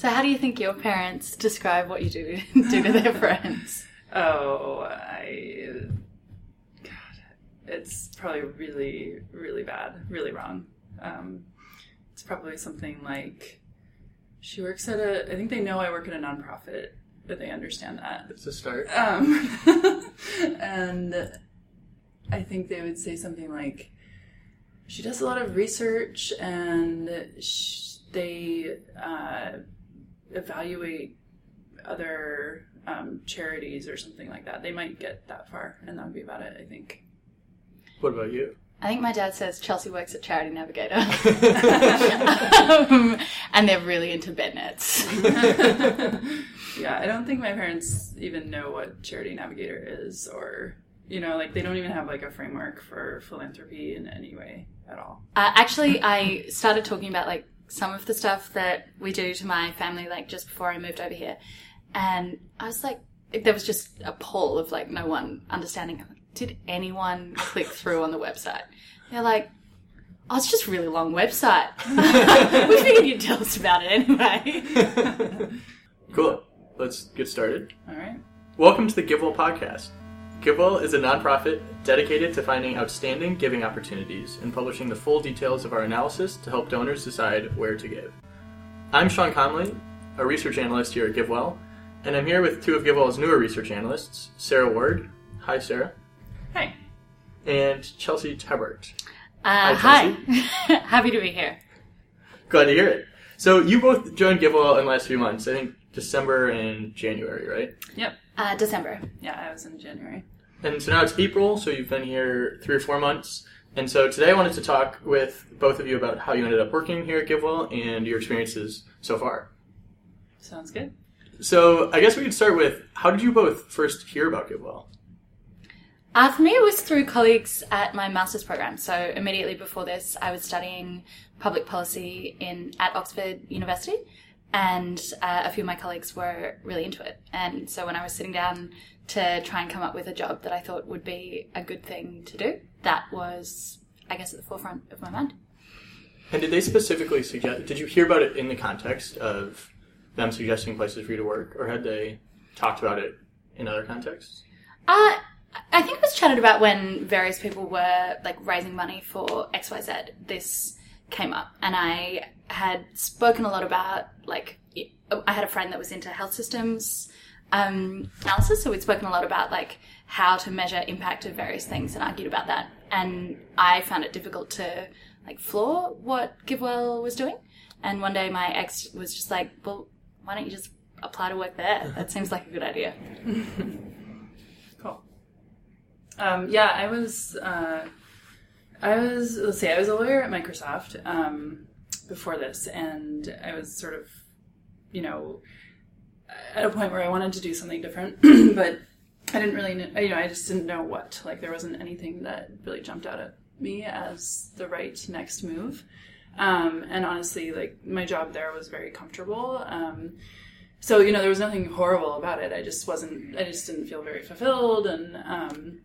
So, how do you think your parents describe what you do do to their friends? Oh, I. God, it's probably really, really bad, really wrong. Um, it's probably something like she works at a. I think they know I work at a nonprofit, but they understand that. It's a start. Um, and I think they would say something like, she does a lot of research and sh- they uh, evaluate other um, charities or something like that. They might get that far, and that would be about it, I think. What about you? I think my dad says Chelsea works at Charity Navigator. um, and they're really into bed nets. yeah, I don't think my parents even know what Charity Navigator is, or, you know, like they don't even have like a framework for philanthropy in any way at all. Uh, actually, I started talking about like some of the stuff that we do to my family, like just before I moved over here. And I was like, there was just a poll of like no one understanding. Did anyone click through on the website? They're like, oh, it's just a really long website. we figured you'd tell us about it anyway. Cool. Let's get started. All right. Welcome to the GiveWell podcast. GiveWell is a nonprofit dedicated to finding outstanding giving opportunities and publishing the full details of our analysis to help donors decide where to give. I'm Sean Conley, a research analyst here at GiveWell, and I'm here with two of GiveWell's newer research analysts, Sarah Ward. Hi, Sarah. Hey. And Chelsea Tabart. Uh, Hi, hi. Happy to be here. Glad to hear it. So you both joined GiveWell in the last few months. I think December and January, right? Yep. Uh, December. Yeah, I was in January. And so now it's April, so you've been here three or four months. And so today I wanted to talk with both of you about how you ended up working here at GiveWell and your experiences so far. Sounds good. So I guess we could start with how did you both first hear about GiveWell? Uh, for me, it was through colleagues at my master's program. So immediately before this, I was studying public policy in at Oxford University, and uh, a few of my colleagues were really into it. And so when I was sitting down to try and come up with a job that I thought would be a good thing to do, that was, I guess, at the forefront of my mind. And did they specifically suggest? Did you hear about it in the context of them suggesting places for you to work, or had they talked about it in other contexts? Uh, I think it was chatted about when various people were like raising money for XYZ. This came up, and I had spoken a lot about like I had a friend that was into health systems um, analysis, so we'd spoken a lot about like how to measure impact of various things and argued about that. And I found it difficult to like floor what GiveWell was doing. And one day my ex was just like, "Well, why don't you just apply to work there? That seems like a good idea." Cool. Um, yeah, I was. Uh, I was. Let's see. I was a lawyer at Microsoft um, before this, and I was sort of, you know, at a point where I wanted to do something different, but I didn't really. Know, you know, I just didn't know what. Like, there wasn't anything that really jumped out at me as the right next move. Um, and honestly, like my job there was very comfortable. Um, so you know there was nothing horrible about it i just wasn't i just didn't feel very fulfilled and um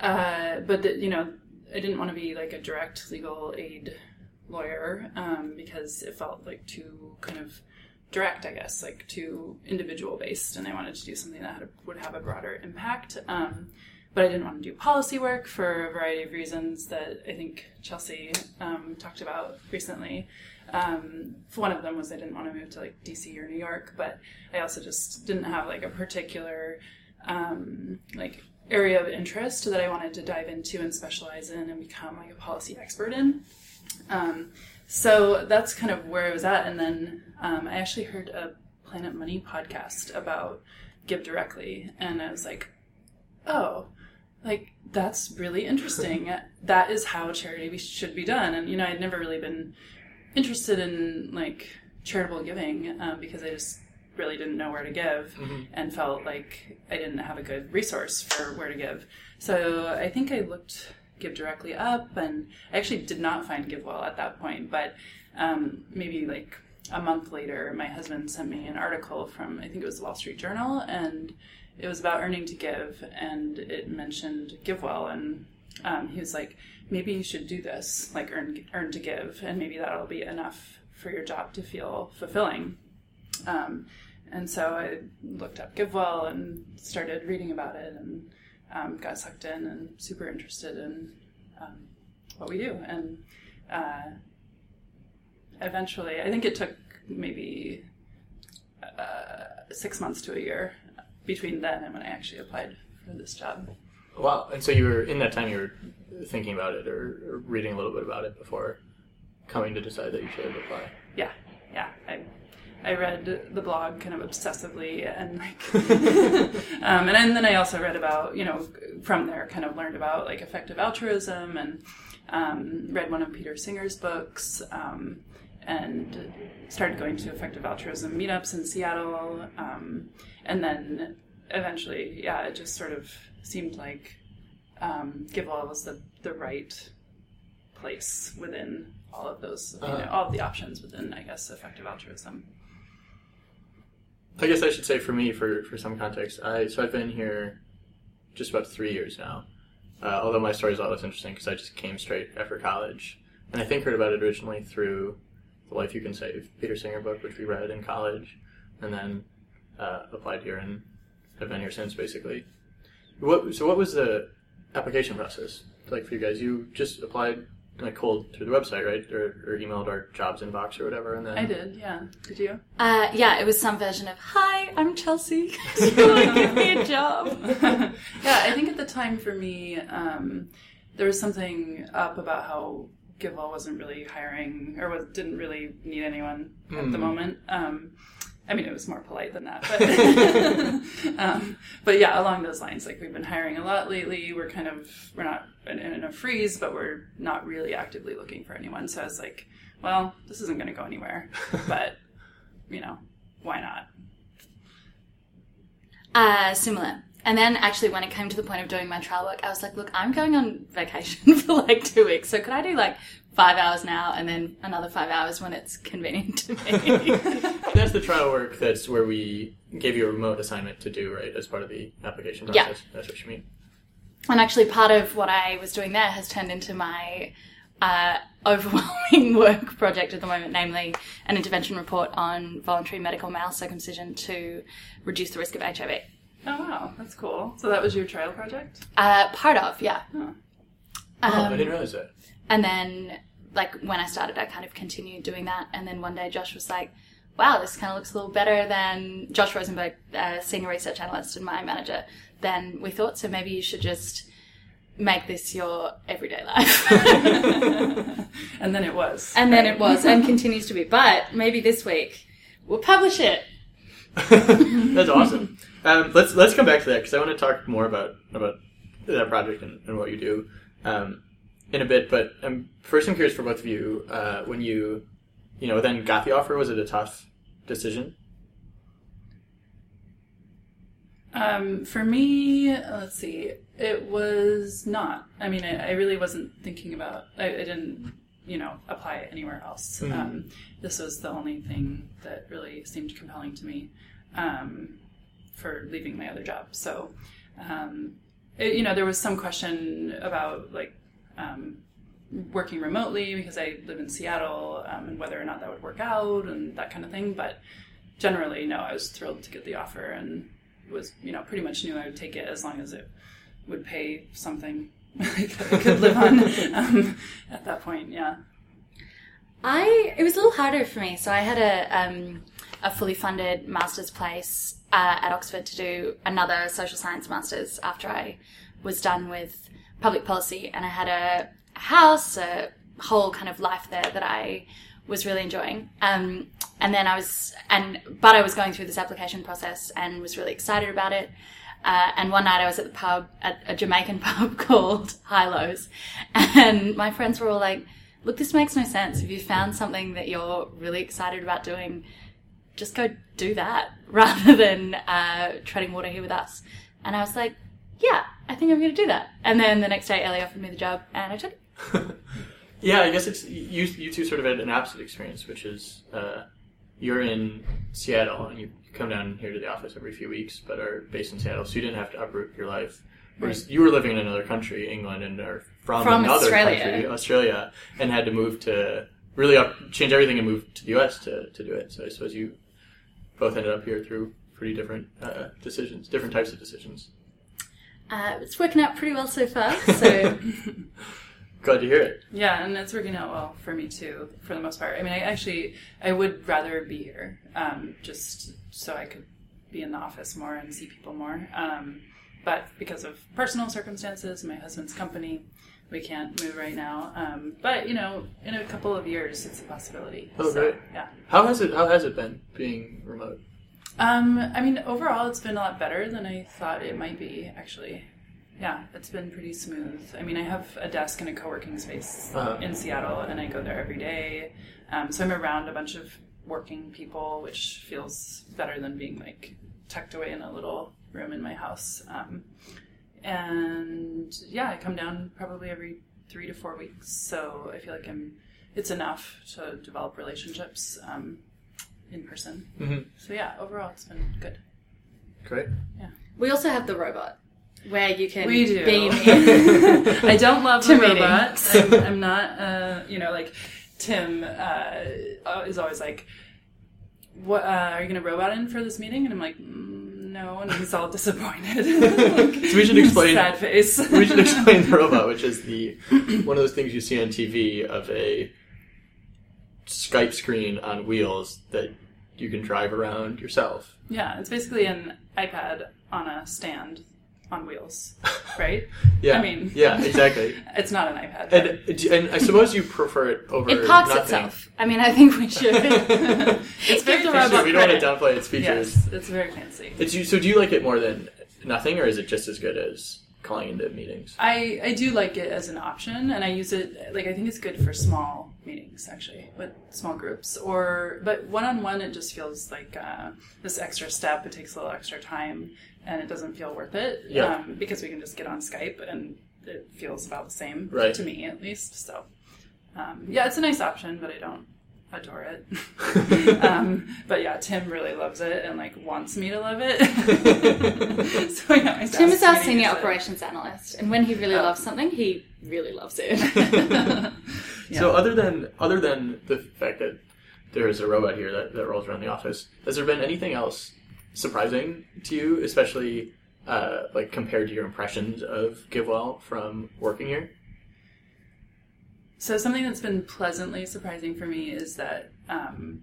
uh but the, you know i didn't want to be like a direct legal aid lawyer um because it felt like too kind of direct i guess like too individual based and i wanted to do something that had, would have a broader impact um but I didn't want to do policy work for a variety of reasons that I think Chelsea um, talked about recently. Um, one of them was I didn't want to move to like DC or New York, but I also just didn't have like a particular um, like area of interest that I wanted to dive into and specialize in and become like a policy expert in. Um, so that's kind of where I was at, and then um, I actually heard a Planet Money podcast about GiveDirectly, and I was like, oh like that's really interesting. That is how charity should be done. And you know i'd never really been interested in like charitable giving um, because i just really didn't know where to give Mm-hmm. and felt like i didn't have a good resource for where to give so i think i looked give directly up and i actually did not find givewell at that point but um, maybe like a month later my husband sent me an article from i think it was the wall street journal and it was about earning to give and it mentioned givewell and um, he was like maybe you should do this like earn earn to give and maybe that'll be enough for your job to feel fulfilling Um, and so I looked up GiveWell and started reading about it and um, got sucked in and super interested in um, what we do. And uh, eventually, I think it took maybe uh, six months to a year between then and when I actually applied for this job. Wow. And so you were in that time you were thinking about it or, or reading a little bit about it before coming to decide that you should apply. Yeah, yeah. I I read the blog kind of obsessively and like, um, and then I also read about you know from there kind of learned about like effective altruism and um, read one of Peter Singer's books um, and started going to effective altruism meetups in Seattle um, and then eventually yeah it just sort of seemed like um, GiveWell was the the right place within all of those you know, Uh. all of the options within I guess effective altruism. I guess I should say for me, for, for some context, I so I've been here just about three years now. Uh, although my story is a lot less interesting because I just came straight after college, and I think heard about it originally through the Life You Can Save Peter Singer book, which we read in college, and then uh, applied here and have been here since. Basically, what so what was the application process like for you guys? You just applied like cold through the website, right, or, or emailed our jobs inbox or whatever, and then I did, yeah. Did you? Uh, yeah, it was some version of "Hi, I'm Chelsea. Do you want to give me a job?" yeah, I think at the time for me, um, there was something up about how GiveWell wasn't really hiring or was, didn't really need anyone at the Mm. moment. Um, I mean, it was more polite than that, but um, but yeah, along those lines, like we've been hiring a lot lately. We're kind of we're not in, in a freeze, but we're not really actively looking for anyone. So I was like, well, this isn't going to go anywhere, but you know, why not? Uh, similar. And then actually, when it came to the point of doing my trial work, I was like, look, I'm going on vacation for like two weeks. So could I do like five hours now and then another five hours when it's convenient to me? That's the trial work. That's where we gave you a remote assignment to do, right, as part of the application process. Yeah. That's what you mean. and actually, part of what I was doing there has turned into my uh, overwhelming work project at the moment, namely an intervention report on voluntary medical male circumcision to reduce the risk of HIV. Oh wow, that's cool. So that was your trial project? Uh, part of, yeah. Oh. Oh, I Um, didn't realize that. And then, like, when I started, I kind of continued doing that. And then one day Josh was like, wow, this kind of looks a little better than Josh Rosenberg, uh, senior research analyst and my manager, than we thought. So maybe you should just make this your everyday life. and then it was. and then it was and continues to be. But maybe this week we'll publish it. That's awesome. Um, let's let's come back to that because I want to talk more about about that project and, and what you do um, in a bit. But um, first, I'm curious for both of you uh, when you you know then got the offer. Was it a tough decision? Um, for me, let's see, it was not. I mean, I, I really wasn't thinking about. I, I didn't, you know, apply anywhere else. Mhm. Um, this was the only thing that really seemed compelling to me um, for leaving my other job. So, um, it, you know, there was some question about like um, working remotely because I live in Seattle um, and whether or not that would work out and that kind of thing. But generally, no, I was thrilled to get the offer and was you know pretty much knew I would take it as long as it would pay something I could, live on um, at that point. Yeah. I it was a little harder for me. So I had a um, a fully funded master's place uh, at Oxford to do another social science master's after I was done with public policy, and I had a house, a whole kind of life there that I was really enjoying. Um, and then I was and but I was going through this application process and was really excited about it. Uh, and one night I was at the pub, at a Jamaican pub called High Lows, and my friends were all like, look, this makes no sense. If you found something that you're really excited about doing, just go do that rather than uh, treading water here with us. And I was like, yeah, I think I'm going to do that. And then the next day, Elie offered me the job, and I took it. yeah, I guess it's you. You two sort of had an opposite experience, which is uh, you're in Seattle and you come down here to the office every few weeks, but are based in Seattle, so you didn't have to uproot your life. Whereas you were living in another country, England, and are from, From another Australia. country, Australia, and had to move to really up, change everything and move to the U.S. to, to do it. So I suppose you both ended up here through pretty different uh, decisions, different types of decisions. Uh, it's working out pretty well so far. So Glad to hear it. Yeah, and it's working out well for me too, for the most part. I mean, I actually I would rather be here, um, just so I could be in the office more and see people more. Um, but because of personal circumstances, my husband's company, we can't move right now. Um, but you know, in a couple of years, it's a possibility. Oh, great. Yeah. How has it How has it been being remote? Um, I mean, overall, it's been a lot better than I thought it might be. Actually, yeah, it's been pretty smooth. I mean, I have a desk in a co-working space Uh-huh. in Seattle, and I go there every day. Um, so I'm around a bunch of working people, which feels better than being like tucked away in a little room in my house. Um, and yeah, I come down probably every three to four weeks, so I feel like I'm. It's enough to develop relationships um, in person. Mhm. So yeah, overall, it's been good. Great. Yeah. We also have the robot where you can We do. beam in. I don't love To the meeting. robot. I'm, I'm not, uh, you know, like Tim uh, is always like, "What uh, are you going to robot in for this meeting?" And I'm like, mm, "No," and he's all disappointed. So we should explain- sad face. we should explain the robot, which is the one of those things you see on TV of a Skype screen on wheels that you can drive around yourself. yeah, it's basically an iPad on a stand on wheels, right? Yeah, I mean- yeah, exactly. It's not an iPad. but- And uh, and I suppose you prefer it over. It parks nothing. itself. I mean, I think we should. it's Give the very robot So we don't want to credit. downplay its features. Yes, it's very fancy. It's. So do you like it more than nothing, or is it just as good as calling into meetings? I, I do like it as an option and I use it like I think it's good for small meetings actually with small groups or but one on one it just feels like uh, this extra step it takes a little extra time and it doesn't feel worth it Yeah. um, because we can just get on Skype and it feels about the same Right. to me at least so um, yeah it's a nice option but I don't adore it um, but yeah Tim really loves it and like wants me to love it so yeah Tim is our senior use it. operations analyst, and when he really Oh. loves something, he really loves it. So other than other than the fact that there is a robot here that, that rolls around the office, has there been anything else surprising to you, especially uh, like compared to your impressions of GiveWell from working here? So something that's been pleasantly surprising for me is that um,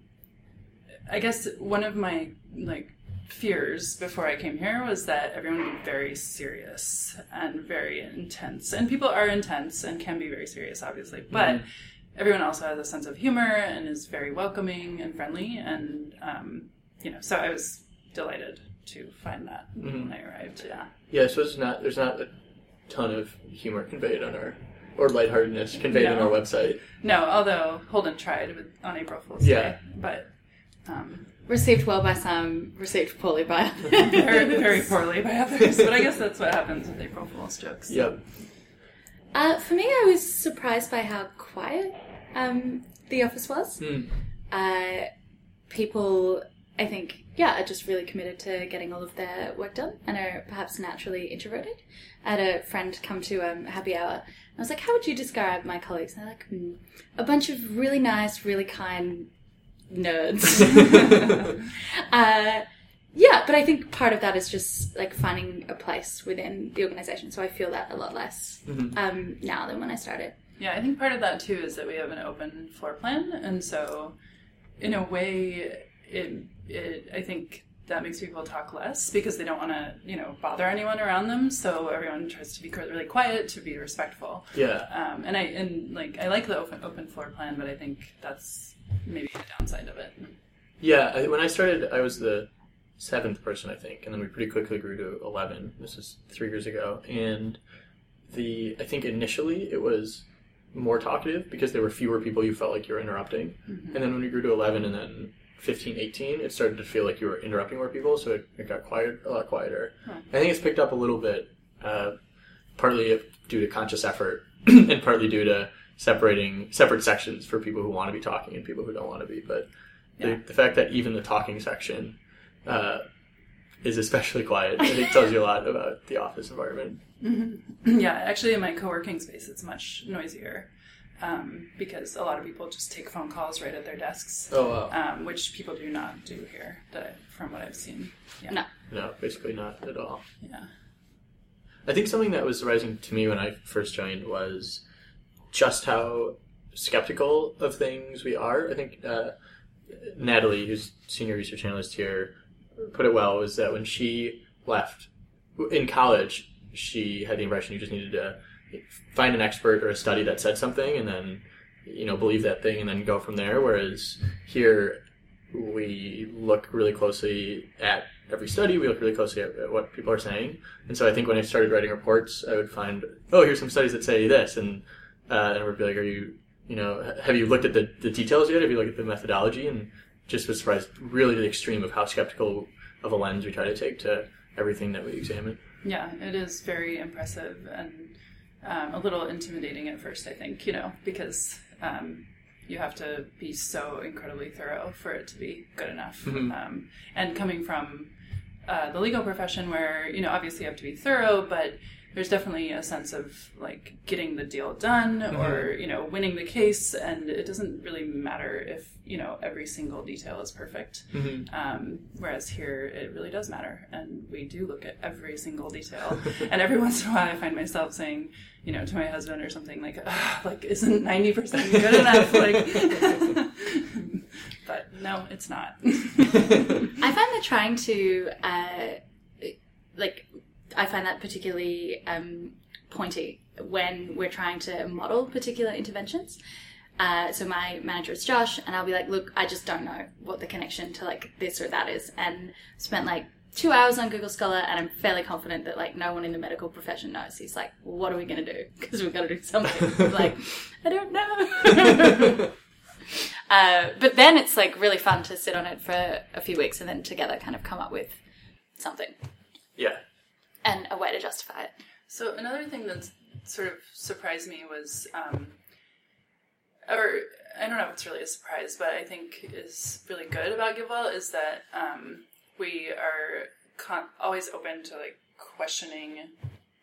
I guess one of my like fears before I came here was that everyone would be very serious and very intense, and people are intense and can be very serious, obviously, but. Everyone also has a sense of humor and is very welcoming and friendly, and um, you know. So I was delighted to find that when I arrived. Yeah. Yeah, so it's not there's not a ton of humor conveyed on our or lightheartedness conveyed on our website. No, although Holden tried with, on April Fool's Yeah. Day, but um, received well by some, received poorly by others. very, very poorly by others. But I guess that's what happens with April Fool's jokes. Yep. Uh, for me, I was surprised by how quiet um, the office was. Hmm. Uh, people, I think, yeah, are just really committed to getting all of their work done and are perhaps naturally introverted. I had a friend come to um, a happy hour. And I was like, "How would you describe my colleagues?" And they're like, hmm, "A bunch of really nice, really kind nerds." uh, yeah, but I think part of that is just like finding a place within the organization. So I feel that a lot less um, now than when I started. Yeah, I think part of that too is that we have an open floor plan, and so in a way, it, it I think that makes people talk less because they don't want to, you know, bother anyone around them. So everyone tries to be really quiet, to be respectful. Yeah. Um, and I and like I like the open open floor plan, but I think that's maybe the downside of it. Yeah, I, when I started, I was the seventh person, I think, and then we pretty quickly grew to eleven. This is three years ago, and the I think initially it was more talkative because there were fewer people you felt like you were interrupting, and then when we grew to eleven, and then 15, 18, it started to feel like you were interrupting more people, so it, it got quiet, a lot quieter. I think it's picked up a little bit, uh, partly due to conscious effort, and partly due to separating separate sections for people who want to be talking and people who don't want to be, but Yeah. the, the fact that even the talking section uh, is especially quiet, I think tells you a lot about the office environment. yeah, actually, in my co-working space, it's much noisier, um, because a lot of people just take phone calls right at their desks, Oh wow. um, which people do not do here, that I, from what I've seen. Yeah. No. No, basically not at all. Yeah. I think something that was surprising to me when I first joined was just how skeptical of things we are. I think uh, Natalie, who's senior research analyst here, put it well. Was that when she left in college, she had the impression you just needed to find an expert or a study that said something, and then you know believe that thing, and then go from there. Whereas here, we look really closely at every study. We look really closely at, at what people are saying, and so I think when I started writing reports, I would find, oh, here's some studies that say this, and uh, and would be like, are you, you know, have you looked at the, the details yet? Have you looked at the methodology? And just was surprised, really, to the extreme of how skeptical of a lens we try to take to everything that we examine. Yeah, it is very impressive and um, a little intimidating at first, I think, you know, because um, you have to be so incredibly thorough for it to be good enough. Mhm. Um, and coming from uh, the legal profession, where, you know, obviously you have to be thorough, but there's definitely a sense of like getting the deal done or, you know, winning the case. And it doesn't really matter if, you know, every single detail is perfect. Mm-hmm. Um, whereas here, it really does matter, and we do look at every single detail. and every once in a while, I find myself saying, you know, to my husband or something like, "Like, isn't ninety percent good enough?" Like, but no, it's not. I find that trying to, uh, like, I find that particularly um, pointy when we're trying to model particular interventions. Uh, so my manager is Josh, and I'll be like, "Look, I just don't know what the connection to like this or that is," and spent like two hours on Google Scholar, and I'm fairly confident that like no one in the medical profession knows. He's like, well, "What are we going to do? Because we've got to do something." Like, I don't know. Uh, but then it's like really fun to sit on it for a few weeks and then together kind of come up with something Yeah. And a way to justify it. So another thing that sort of surprised me was, um, or I don't know if it's really a surprise, but I think is really good about GiveWell is that um, we are con- always open to like questioning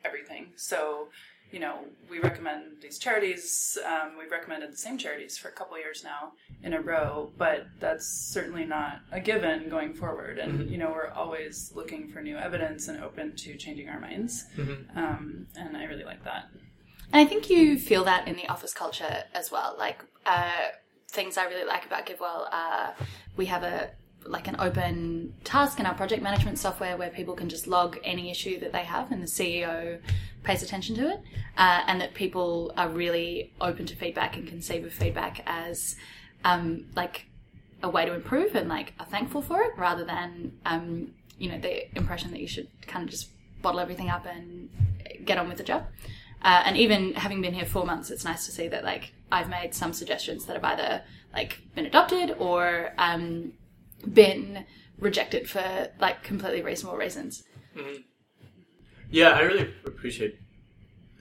everything. So you know, we recommend these charities. Um, we've recommended the same charities for a couple years now in a row, but that's certainly not a given going forward. And you know, we're always looking for new evidence and open to changing our minds. Um, and I really like that. And I think you feel that in the office culture as well. Like uh, things I really like about GiveWell are we have a like an open task in our project management software where people can just log any issue that they have and the CEO pays attention to it uh, and that people are really open to feedback and conceive of feedback as um, like a way to improve and like are thankful for it rather than um, you know the impression that you should kind of just bottle everything up and get on with the job. Uh, and even having been here four months it's nice to see that like i've made some suggestions that have either like been adopted or um, been rejected for like completely reasonable reasons Yeah, I really appreciate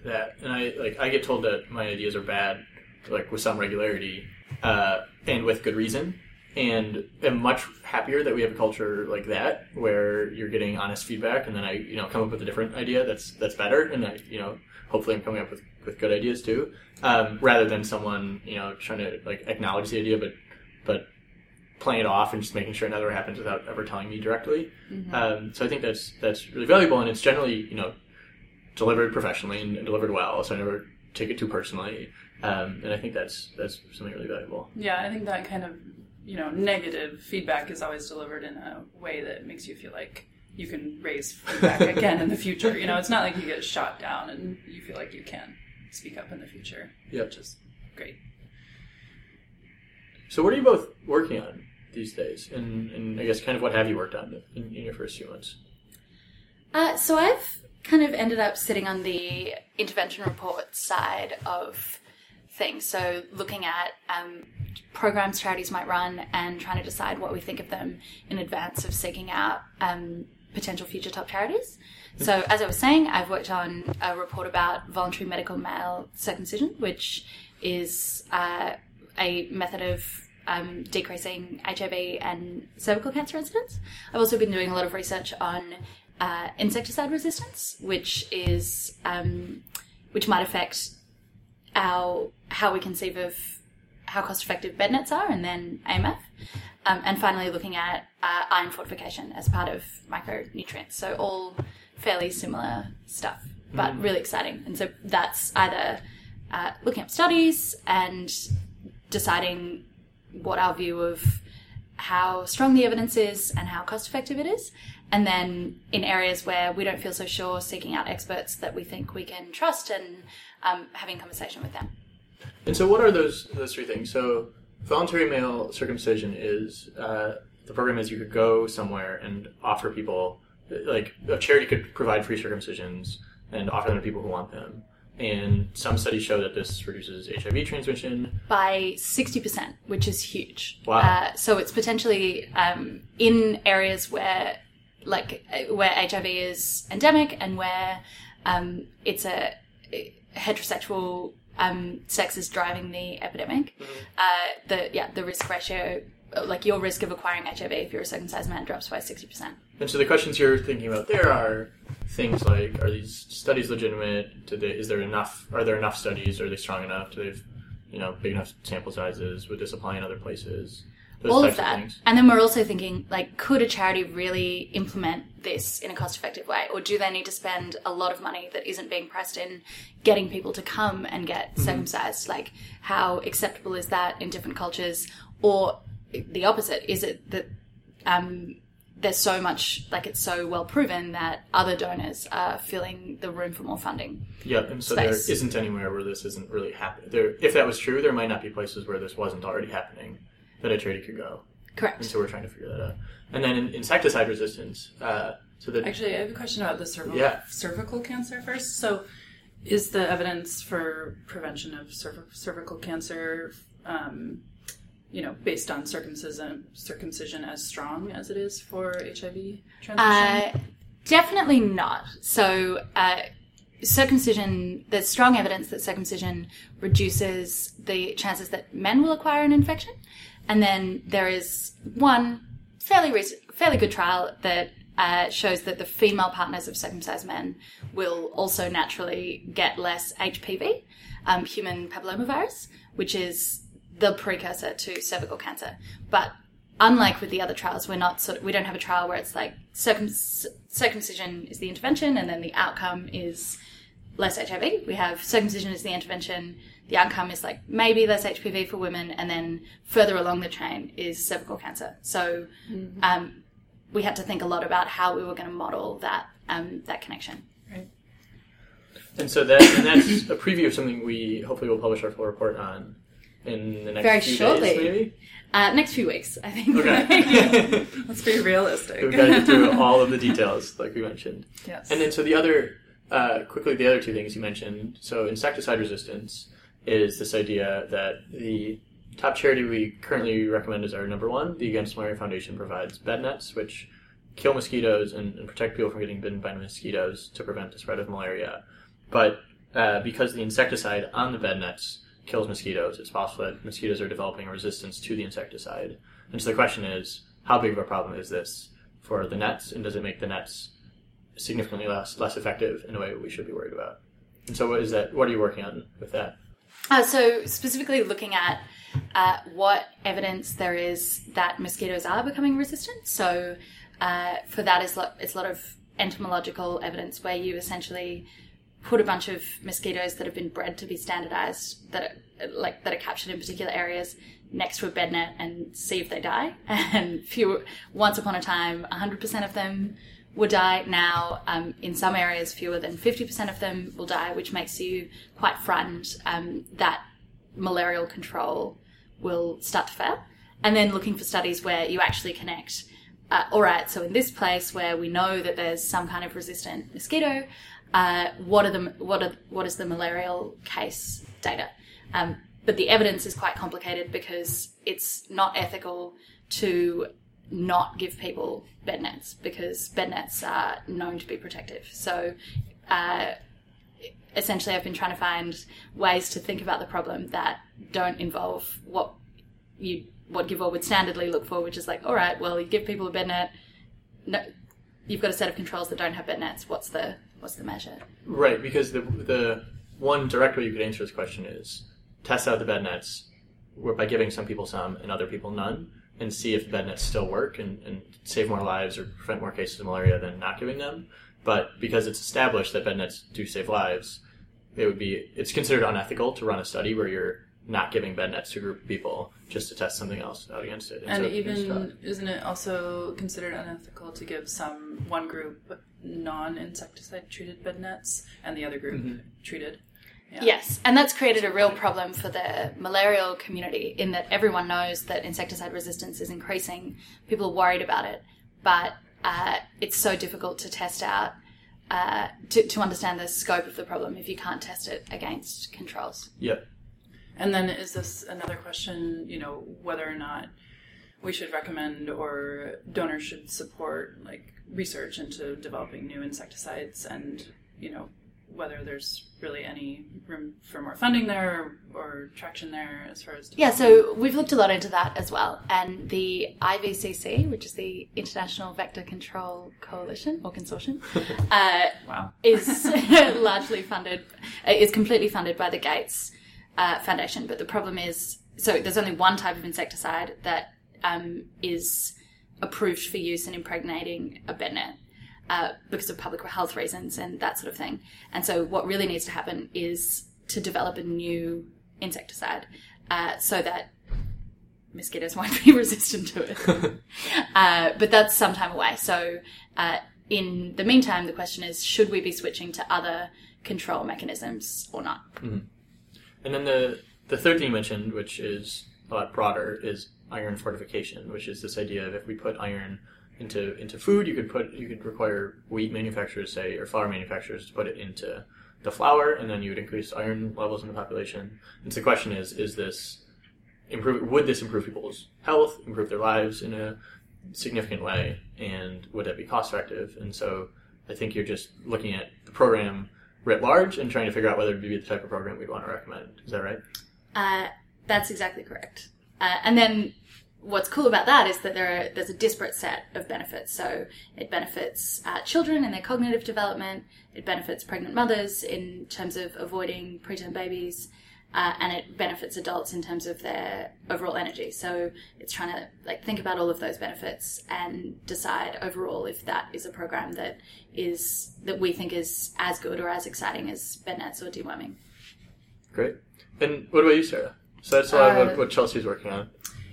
that, and I like I get told that my ideas are bad, like with some regularity, uh, and with good reason. And am much happier that we have a culture like that, where you're getting honest feedback, and then I, you know, come up with a different idea that's that's better, and I, you know, hopefully I'm coming up with with good ideas too, um, rather than someone, you know, trying to like acknowledge the idea, but but playing it off and just making sure it never happens without ever telling me directly. Um, so I think that's that's really valuable, and it's generally you know delivered professionally and delivered well. So I never take it too personally, um, and I think that's that's something really valuable. Yeah, I think that kind of you know negative feedback is always delivered in a way that makes you feel like you can raise feedback again in the future. You know, it's not like you get shot down and you feel like you can speak up in the future, Yep. which is great. So what are you both working on these days, and, and I guess kind of what have you worked on in, in your first few months? Uh, so I've kind of ended up sitting on the intervention report side of things. So looking at um, programs charities might run and trying to decide what we think of them in advance of seeking out um, potential future top charities. So as I was saying, I've worked on a report about voluntary medical male circumcision, which is uh, a method of um, decreasing HIV and cervical cancer incidence. I've also been doing a lot of research on uh, insecticide resistance, which is um, which might affect our how we conceive of how cost effective bed nets are, and then AMF. Um, and finally, looking at uh, iron fortification as part of micronutrients. So, all fairly similar stuff, but really exciting. And so, that's either uh, looking up studies and deciding what our view of how strong the evidence is and how cost effective it is. And then in areas where we don't feel so sure, seeking out experts that we think we can trust and um, having conversation with them. And so, what are those those three things? So, voluntary male circumcision is uh, the program is you could go somewhere and offer people, like a charity could provide free circumcisions and offer them to people who want them. And some studies show that this reduces HIV transmission. by 60%, which is huge. Wow. Uh, so it's potentially um, in areas where, like, uh, where HIV is endemic and where um, it's a heterosexual um, sex is driving the epidemic. Uh, the yeah, the risk ratio, like your risk of acquiring HIV if you're a circumcised man, drops by 60%. And so the questions you're thinking about there are things like: Are these studies legitimate? They, is there enough? Are there enough studies? Are they strong enough? Do they have, you know, big enough sample sizes? Would this apply in other places? Those all of that. things. and then we're also thinking, like, could a charity really implement this in a cost effective way? Or do they need to spend a lot of money that isn't being pressed in getting people to come and get mm-hmm. circumcised? Like, how acceptable is that in different cultures? Or the opposite? Is it that um, there's so much, like, it's so well proven that other donors are filling the room for more funding? Yeah, and so Space. there isn't anywhere where this isn't really happening. There, if that was true, there might not be places where this wasn't already happening that a charity could go. Correct. And Correct. so we're trying to figure that out. And then in insecticide resistance, uh, so that Actually, I have a question about the cervical, Yeah. cervical cancer first. So, is the evidence for prevention of cerv- cervical cancer, um, you know, based on circumcision, circumcision as strong as it is for HIV transmission? Uh, definitely not. So, uh, circumcision, there's strong evidence that circumcision reduces the chances that men will acquire an infection. And then there is one fairly rec- fairly good trial that uh, shows that the female partners of circumcised men will also naturally get less HPV, um, human papillomavirus, which is the precursor to cervical cancer. But unlike with the other trials, we're not sort of, we don't have a trial where it's like circum- circumcision is the intervention and then the outcome is less HIV. We have circumcision is the intervention. The outcome is like maybe less HPV for women, and then further along the chain is cervical cancer. So um, we had to think a lot about how we were going to model that um, that connection. right. and so that and that's a preview of something we hopefully will publish our full report on in the next Very few shortly. days, maybe. Uh, next few weeks, I think. Okay. Let's be realistic. We've got to get through all of the details, like we mentioned. yes. And then, so the other, uh, quickly, the other two things you mentioned. So, insecticide resistance is this idea that the top charity we currently recommend is our number one. The Against Malaria Foundation provides bed nets, which kill mosquitoes and, and protect people from getting bitten by mosquitoes to prevent the spread of malaria. But uh, because the insecticide on the bed nets kills mosquitoes, it's possible that mosquitoes are developing a resistance to the insecticide. And so the question is, how big of a problem is this for the nets, and does it make the nets significantly less less effective in a way we should be worried about? And so, what is that? What are you working on with that? Uh, so specifically looking at uh, what evidence there is that mosquitoes are becoming resistant. So uh, for that is lot, it's a lot of entomological evidence where you essentially put a bunch of mosquitoes that have been bred to be standardized that are, like that are captured in particular areas next to a bed net and see if they die. And few once upon a time, 100% of them would die. Now, um, in some areas, fewer than 50% of them will die, which makes you quite frightened um, that malarial control will start to fail. And then looking for studies where you actually connect. Uh, all right, so in this place where we know that there's some kind of resistant mosquito, uh, what are the what are what is the malarial case data? Um, but the evidence is quite complicated because it's not ethical to not give people bed nets because bed nets are known to be protective. So, uh, essentially, I've been trying to find ways to think about the problem that don't involve what you what Givewell would standardly look for, which is like, all right, well, you give people a bed net. No, you've got a set of controls that don't have bed nets. What's the what's the measure? Right, because the the one direct way you could answer this question is test out the bed nets by giving some people some and other people none, and see if bed nets still work and, and save more lives or prevent more cases of malaria than not giving them. But because it's established that bed nets do save lives, it would be it's considered unethical to run a study where you're not giving bed nets to a group of people just to test something else out against it. And so it's tough. even isn't it also considered unethical to give some one group non-insecticide treated bed nets and the other group Mm-hmm. treated? Yeah. Yes, and that's created a real problem for the malarial community in that everyone knows that insecticide resistance is increasing. People are worried about it, but uh, it's so difficult to test out uh, to, to understand the scope of the problem if you can't test it against controls. Yep. And then is this another question, you know, whether or not we should recommend or donors should support like research into developing new insecticides and, you know, whether there's really any room for more funding there or, or traction there as far as Yeah, so we've looked a lot into that as well. And the IVCC, which is the International Vector Control Coalition or Consortium, uh, wow. is largely funded, uh, is completely funded by the Gates uh, Foundation. But the problem is, so there's only one type of insecticide that um, is approved for use in impregnating a bed net. Uh, because of public health reasons and that sort of thing. And so, what really needs to happen is to develop a new insecticide uh, so that mosquitoes won't be resistant to it. uh, but that's some time away. So, uh, in the meantime, the question is should we be switching to other control mechanisms or not? And then the the third thing you mentioned, which is a lot broader, is iron fortification, which is this idea of if we put iron into into food, you could put you could require wheat manufacturers, say, or flour manufacturers to put it into the flour, and then you would increase iron levels in the population. And so the question is, is this improve? Would this improve people's health, improve their lives in a significant way, and would that be cost effective? And so I think you're just looking at the program writ large and trying to figure out whether it would be the type of program we'd want to recommend. Is that right? Uh, that's exactly correct. Uh, and then what's cool about that is that there are, there's a disparate set of benefits. So it benefits uh, children in their cognitive development. It benefits pregnant mothers in terms of avoiding preterm babies. Uh, and it benefits adults in terms of their overall energy. So it's trying to like think about all of those benefits and decide overall if that is a program that is that we think is as good or as exciting as bed nets or deworming. Great. And what about you, Sarah? So that's a lot of Uh, what, what Chelsea's working on.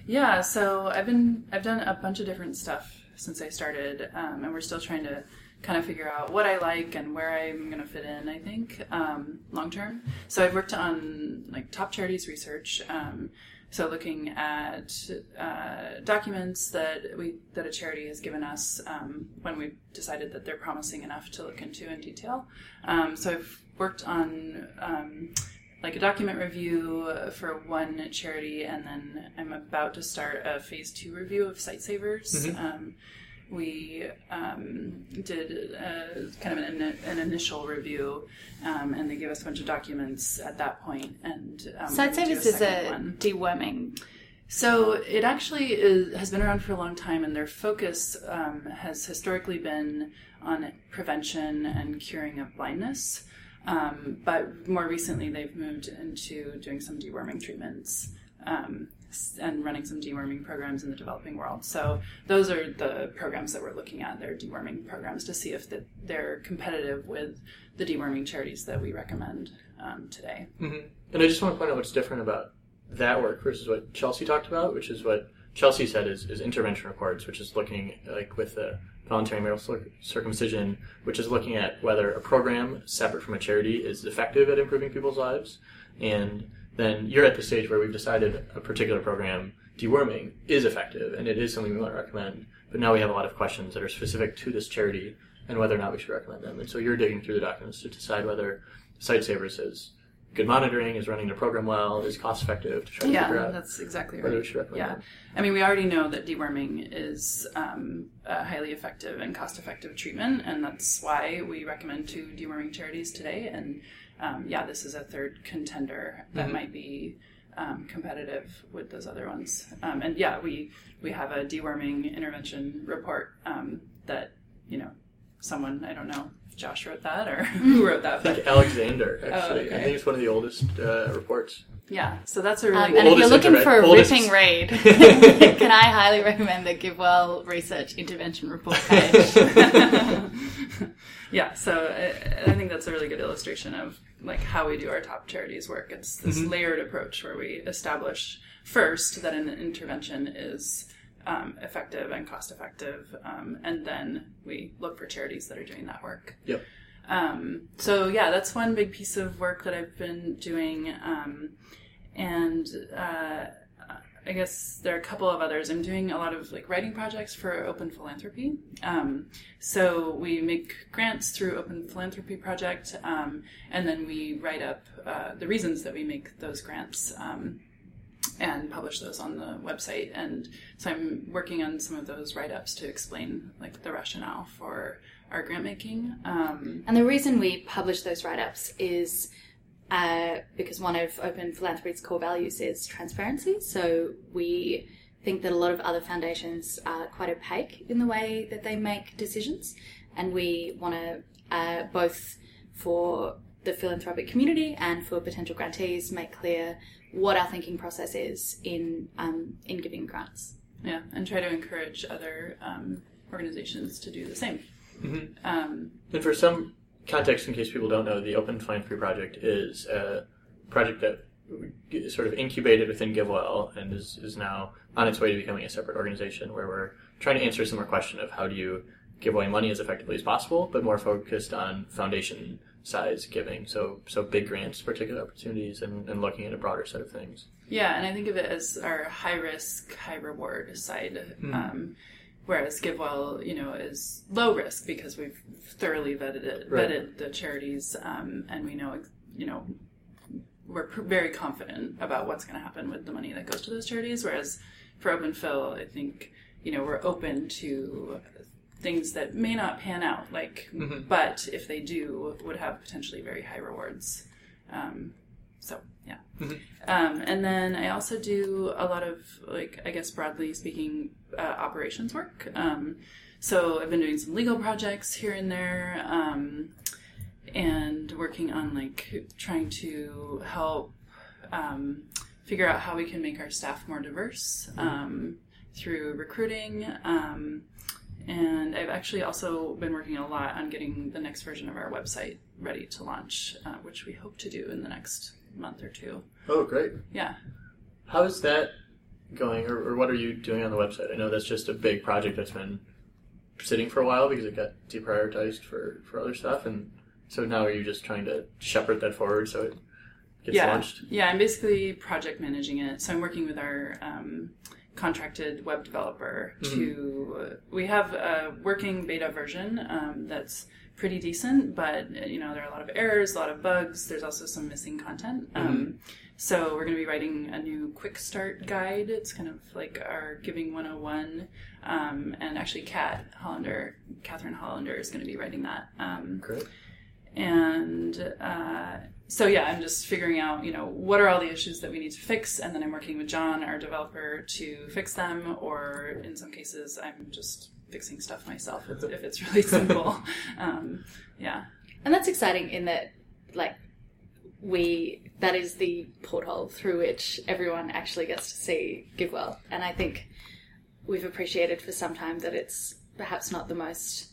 Yeah, so I've been I've done a bunch of different stuff since I started, um, and we're still trying to kind of figure out what I like and where I'm going to fit in. I think um, long term. So I've worked on like top charities research. Um, so looking at uh, documents that we that a charity has given us um, when we've decided that they're promising enough to look into in detail. Um, so I've worked on um, like a document review for one charity, and then I'm about to start a phase two review of Sightsavers. Um, we um, did a, kind of an, an initial review, um, and they gave us a bunch of documents at that point. And um, Site we're gonna do Savers is a one. deworming So it actually is, has been around for a long time, and their focus um, has historically been on prevention and curing of blindness. Um, but more recently, they've moved into doing some deworming treatments um, and running some deworming programs in the developing world. So those are the programs that we're looking at. They're deworming programs to see if that they're competitive with the deworming charities that we recommend um, today. Mm-hmm. And I just want to point out what's different about that work versus what Chelsea talked about, which is what Chelsea said is, is intervention reports, which is looking like with the voluntary marital circumcision, which is looking at whether a program separate from a charity is effective at improving people's lives. And then you're at the stage where we've decided a particular program, deworming, is effective and it is something we want to recommend. But now we have a lot of questions that are specific to this charity and whether or not we should recommend them. And so you're digging through the documents to decide whether Sightsavers is good monitoring, is running the program well, is cost effective to try to figure Yeah, out that's exactly right. whether we should recommend Yeah, them. I mean, we already know that deworming is um, a highly effective and cost-effective treatment, and that's why we recommend two deworming charities today. And um, yeah, this is a third contender that Mm-hmm. might be um, competitive with those other ones. Um, and yeah, we we have a deworming intervention report um, that you know someone I don't know Josh wrote that or who wrote that. I think Alexander, actually. Oh, okay. I think it's one of the oldest uh, reports. yeah, so that's a really Um, good and if you're looking for a oldest- ripping read, can I highly recommend the GiveWell Research Intervention Report page? Yeah, so I, I think that's a really good illustration of like how we do our top charities work. It's this layered approach where we establish first that an intervention is um, effective and cost effective, um, and then we look for charities that are doing that work. Yep. Um, so yeah, that's one big piece of work that I've been doing, um, and uh, I guess there are a couple of others. I'm doing a lot of like writing projects for Open Philanthropy. Um, so we make grants through Open Philanthropy Project, um, and then we write up uh, the reasons that we make those grants. Um, and publish those on the website and so i'm working on some of those write-ups to explain like the rationale for our grant making um, And the reason we publish those write ups is uh, because one of Open Philanthropy's core values is transparency. So we think that a lot of other foundations are quite opaque in the way that they make decisions. And we want to, uh, both for the philanthropic community and for potential grantees, make clear what our thinking process is in, um, in giving grants. yeah and try to encourage other um, organizations to do the same um, And for some context, in case people don't know, the Open Philanthropy Project is a project that sort of incubated within GiveWell and is, is now on its way to becoming a separate organization where we're trying to answer a similar question of how do you give away money as effectively as possible, but more focused on foundation size giving. So, so big grants, particular opportunities, and, and looking at a broader set of things. yeah and i think of it as our high risk high reward side um, whereas givewell you know is low risk because we've thoroughly vetted it Right. vetted the charities um, and we know you know we're pr- very confident about what's going to happen with the money that goes to those charities. Whereas for Open Phil, I think you know we're open to things that may not pan out, like, but if they do, would have potentially very high rewards. Um, so yeah, um, and then I also do a lot of like I guess broadly speaking uh, operations work. Um, so I've been doing some legal projects here and there. Um, and working on like trying to help um, figure out how we can make our staff more diverse um, through recruiting. Um, and I've actually also been working a lot on getting the next version of our website ready to launch, uh, which we hope to do in the next month or two. Oh, great. Yeah. How is that going, or, or what are you doing on the website? I know that's just a big project that's been sitting for a while because it got deprioritized for, for other stuff, and so now are you just trying to shepherd that forward so it gets yeah. launched? Yeah, I'm basically project managing it. So I'm working with our um, contracted web developer to. We have a working beta version um, that's pretty decent, but you know there are a lot of errors, a lot of bugs. There's also some missing content. Um, so we're going to be writing a new quick start guide. It's kind of like our Giving 101, um, and actually Kat Hollander, Catherine Hollander is going to be writing that. Um, Great. and uh, so yeah i'm just figuring out you know what are all the issues that we need to fix and then i'm working with john our developer to fix them or in some cases i'm just fixing stuff myself if, if it's really simple um, yeah And that's exciting in that, like, we that is the porthole through which everyone actually gets to see GiveWell. And I think we've appreciated for some time that it's perhaps not the most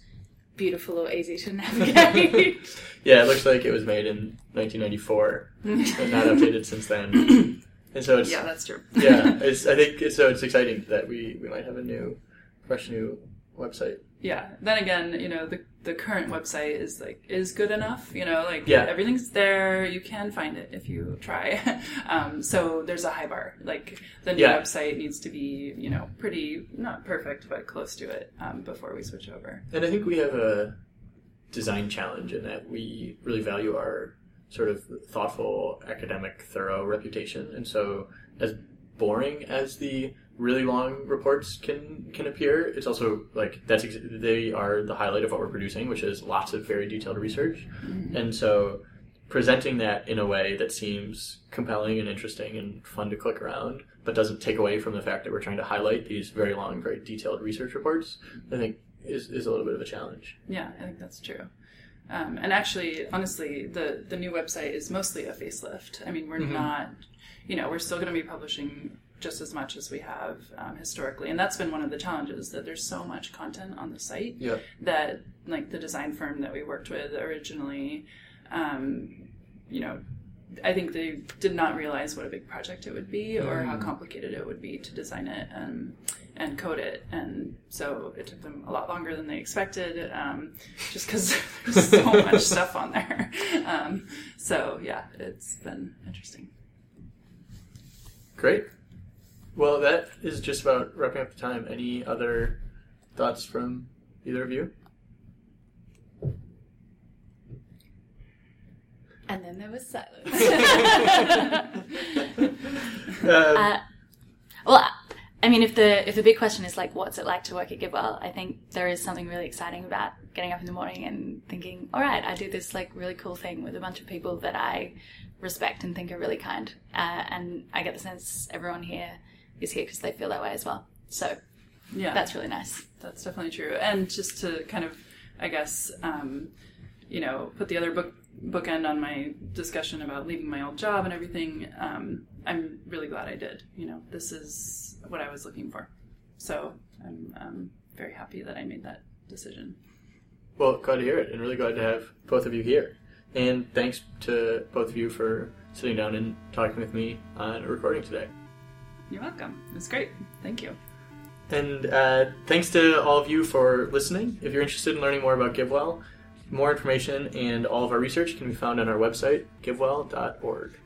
beautiful or easy to navigate. Yeah, it looks like it was made in 1994 and not updated since then. And so it's yeah that's true yeah, it's I think it's, so it's exciting that we we might have a new, fresh new website. yeah then again you know the the current website is like is good enough you know like Yeah. everything's there you can find it if you try um, so there's a high bar like the new Yeah. website needs to be you know pretty not perfect but close to it um, before we switch over And I think we have a design challenge in that we really value our sort of thoughtful, academic, thorough reputation. And so, as boring as the really long reports can can appear, it's also like that's ex- they are the highlight of what we're producing, which is lots of very detailed research. And so, presenting that in a way that seems compelling and interesting and fun to click around, but doesn't take away from the fact that we're trying to highlight these very long, very detailed research reports, I think is, is a little bit of a challenge. yeah i think that's true Um, and actually, honestly, the the new website is mostly a facelift. I mean, we're not, you know, we're still going to be publishing just as much as we have um, historically, and that's been one of the challenges that there's so much content on the site Yeah. that like the design firm that we worked with originally, um, you know, I think they did not realize what a big project it would be or how complicated it would be to design it and and code it, and so it took them a lot longer than they expected, um, just because there's so much stuff on there. Um, so yeah, it's been interesting. Great. Well, that is just about wrapping up the time. Any other thoughts from either of you? And then there was silence. Uh, Uh, well, I mean, if the if the big question is like, what's it like to work at GiveWell? I think there is something really exciting about getting up in the morning and thinking, all right, I do this like really cool thing with a bunch of people that I respect and think are really kind, uh, and I get the sense everyone here is here because they feel that way as well. So Yeah, that's really nice. That's definitely true. And just to kind of, I guess, um, you know, put the other book bookend on my discussion about leaving my old job and everything. Um, I'm really glad I did. You know, this is what I was looking for. So I'm um, very happy that I made that decision. well, glad to hear it, and really glad to have both of you here. And thanks to both of you for sitting down and talking with me on a recording today. You're welcome. It was great. Thank you. And uh, thanks to all of you for listening. If you're interested in learning more about GiveWell, more information and all of our research can be found on our website, givewell.org.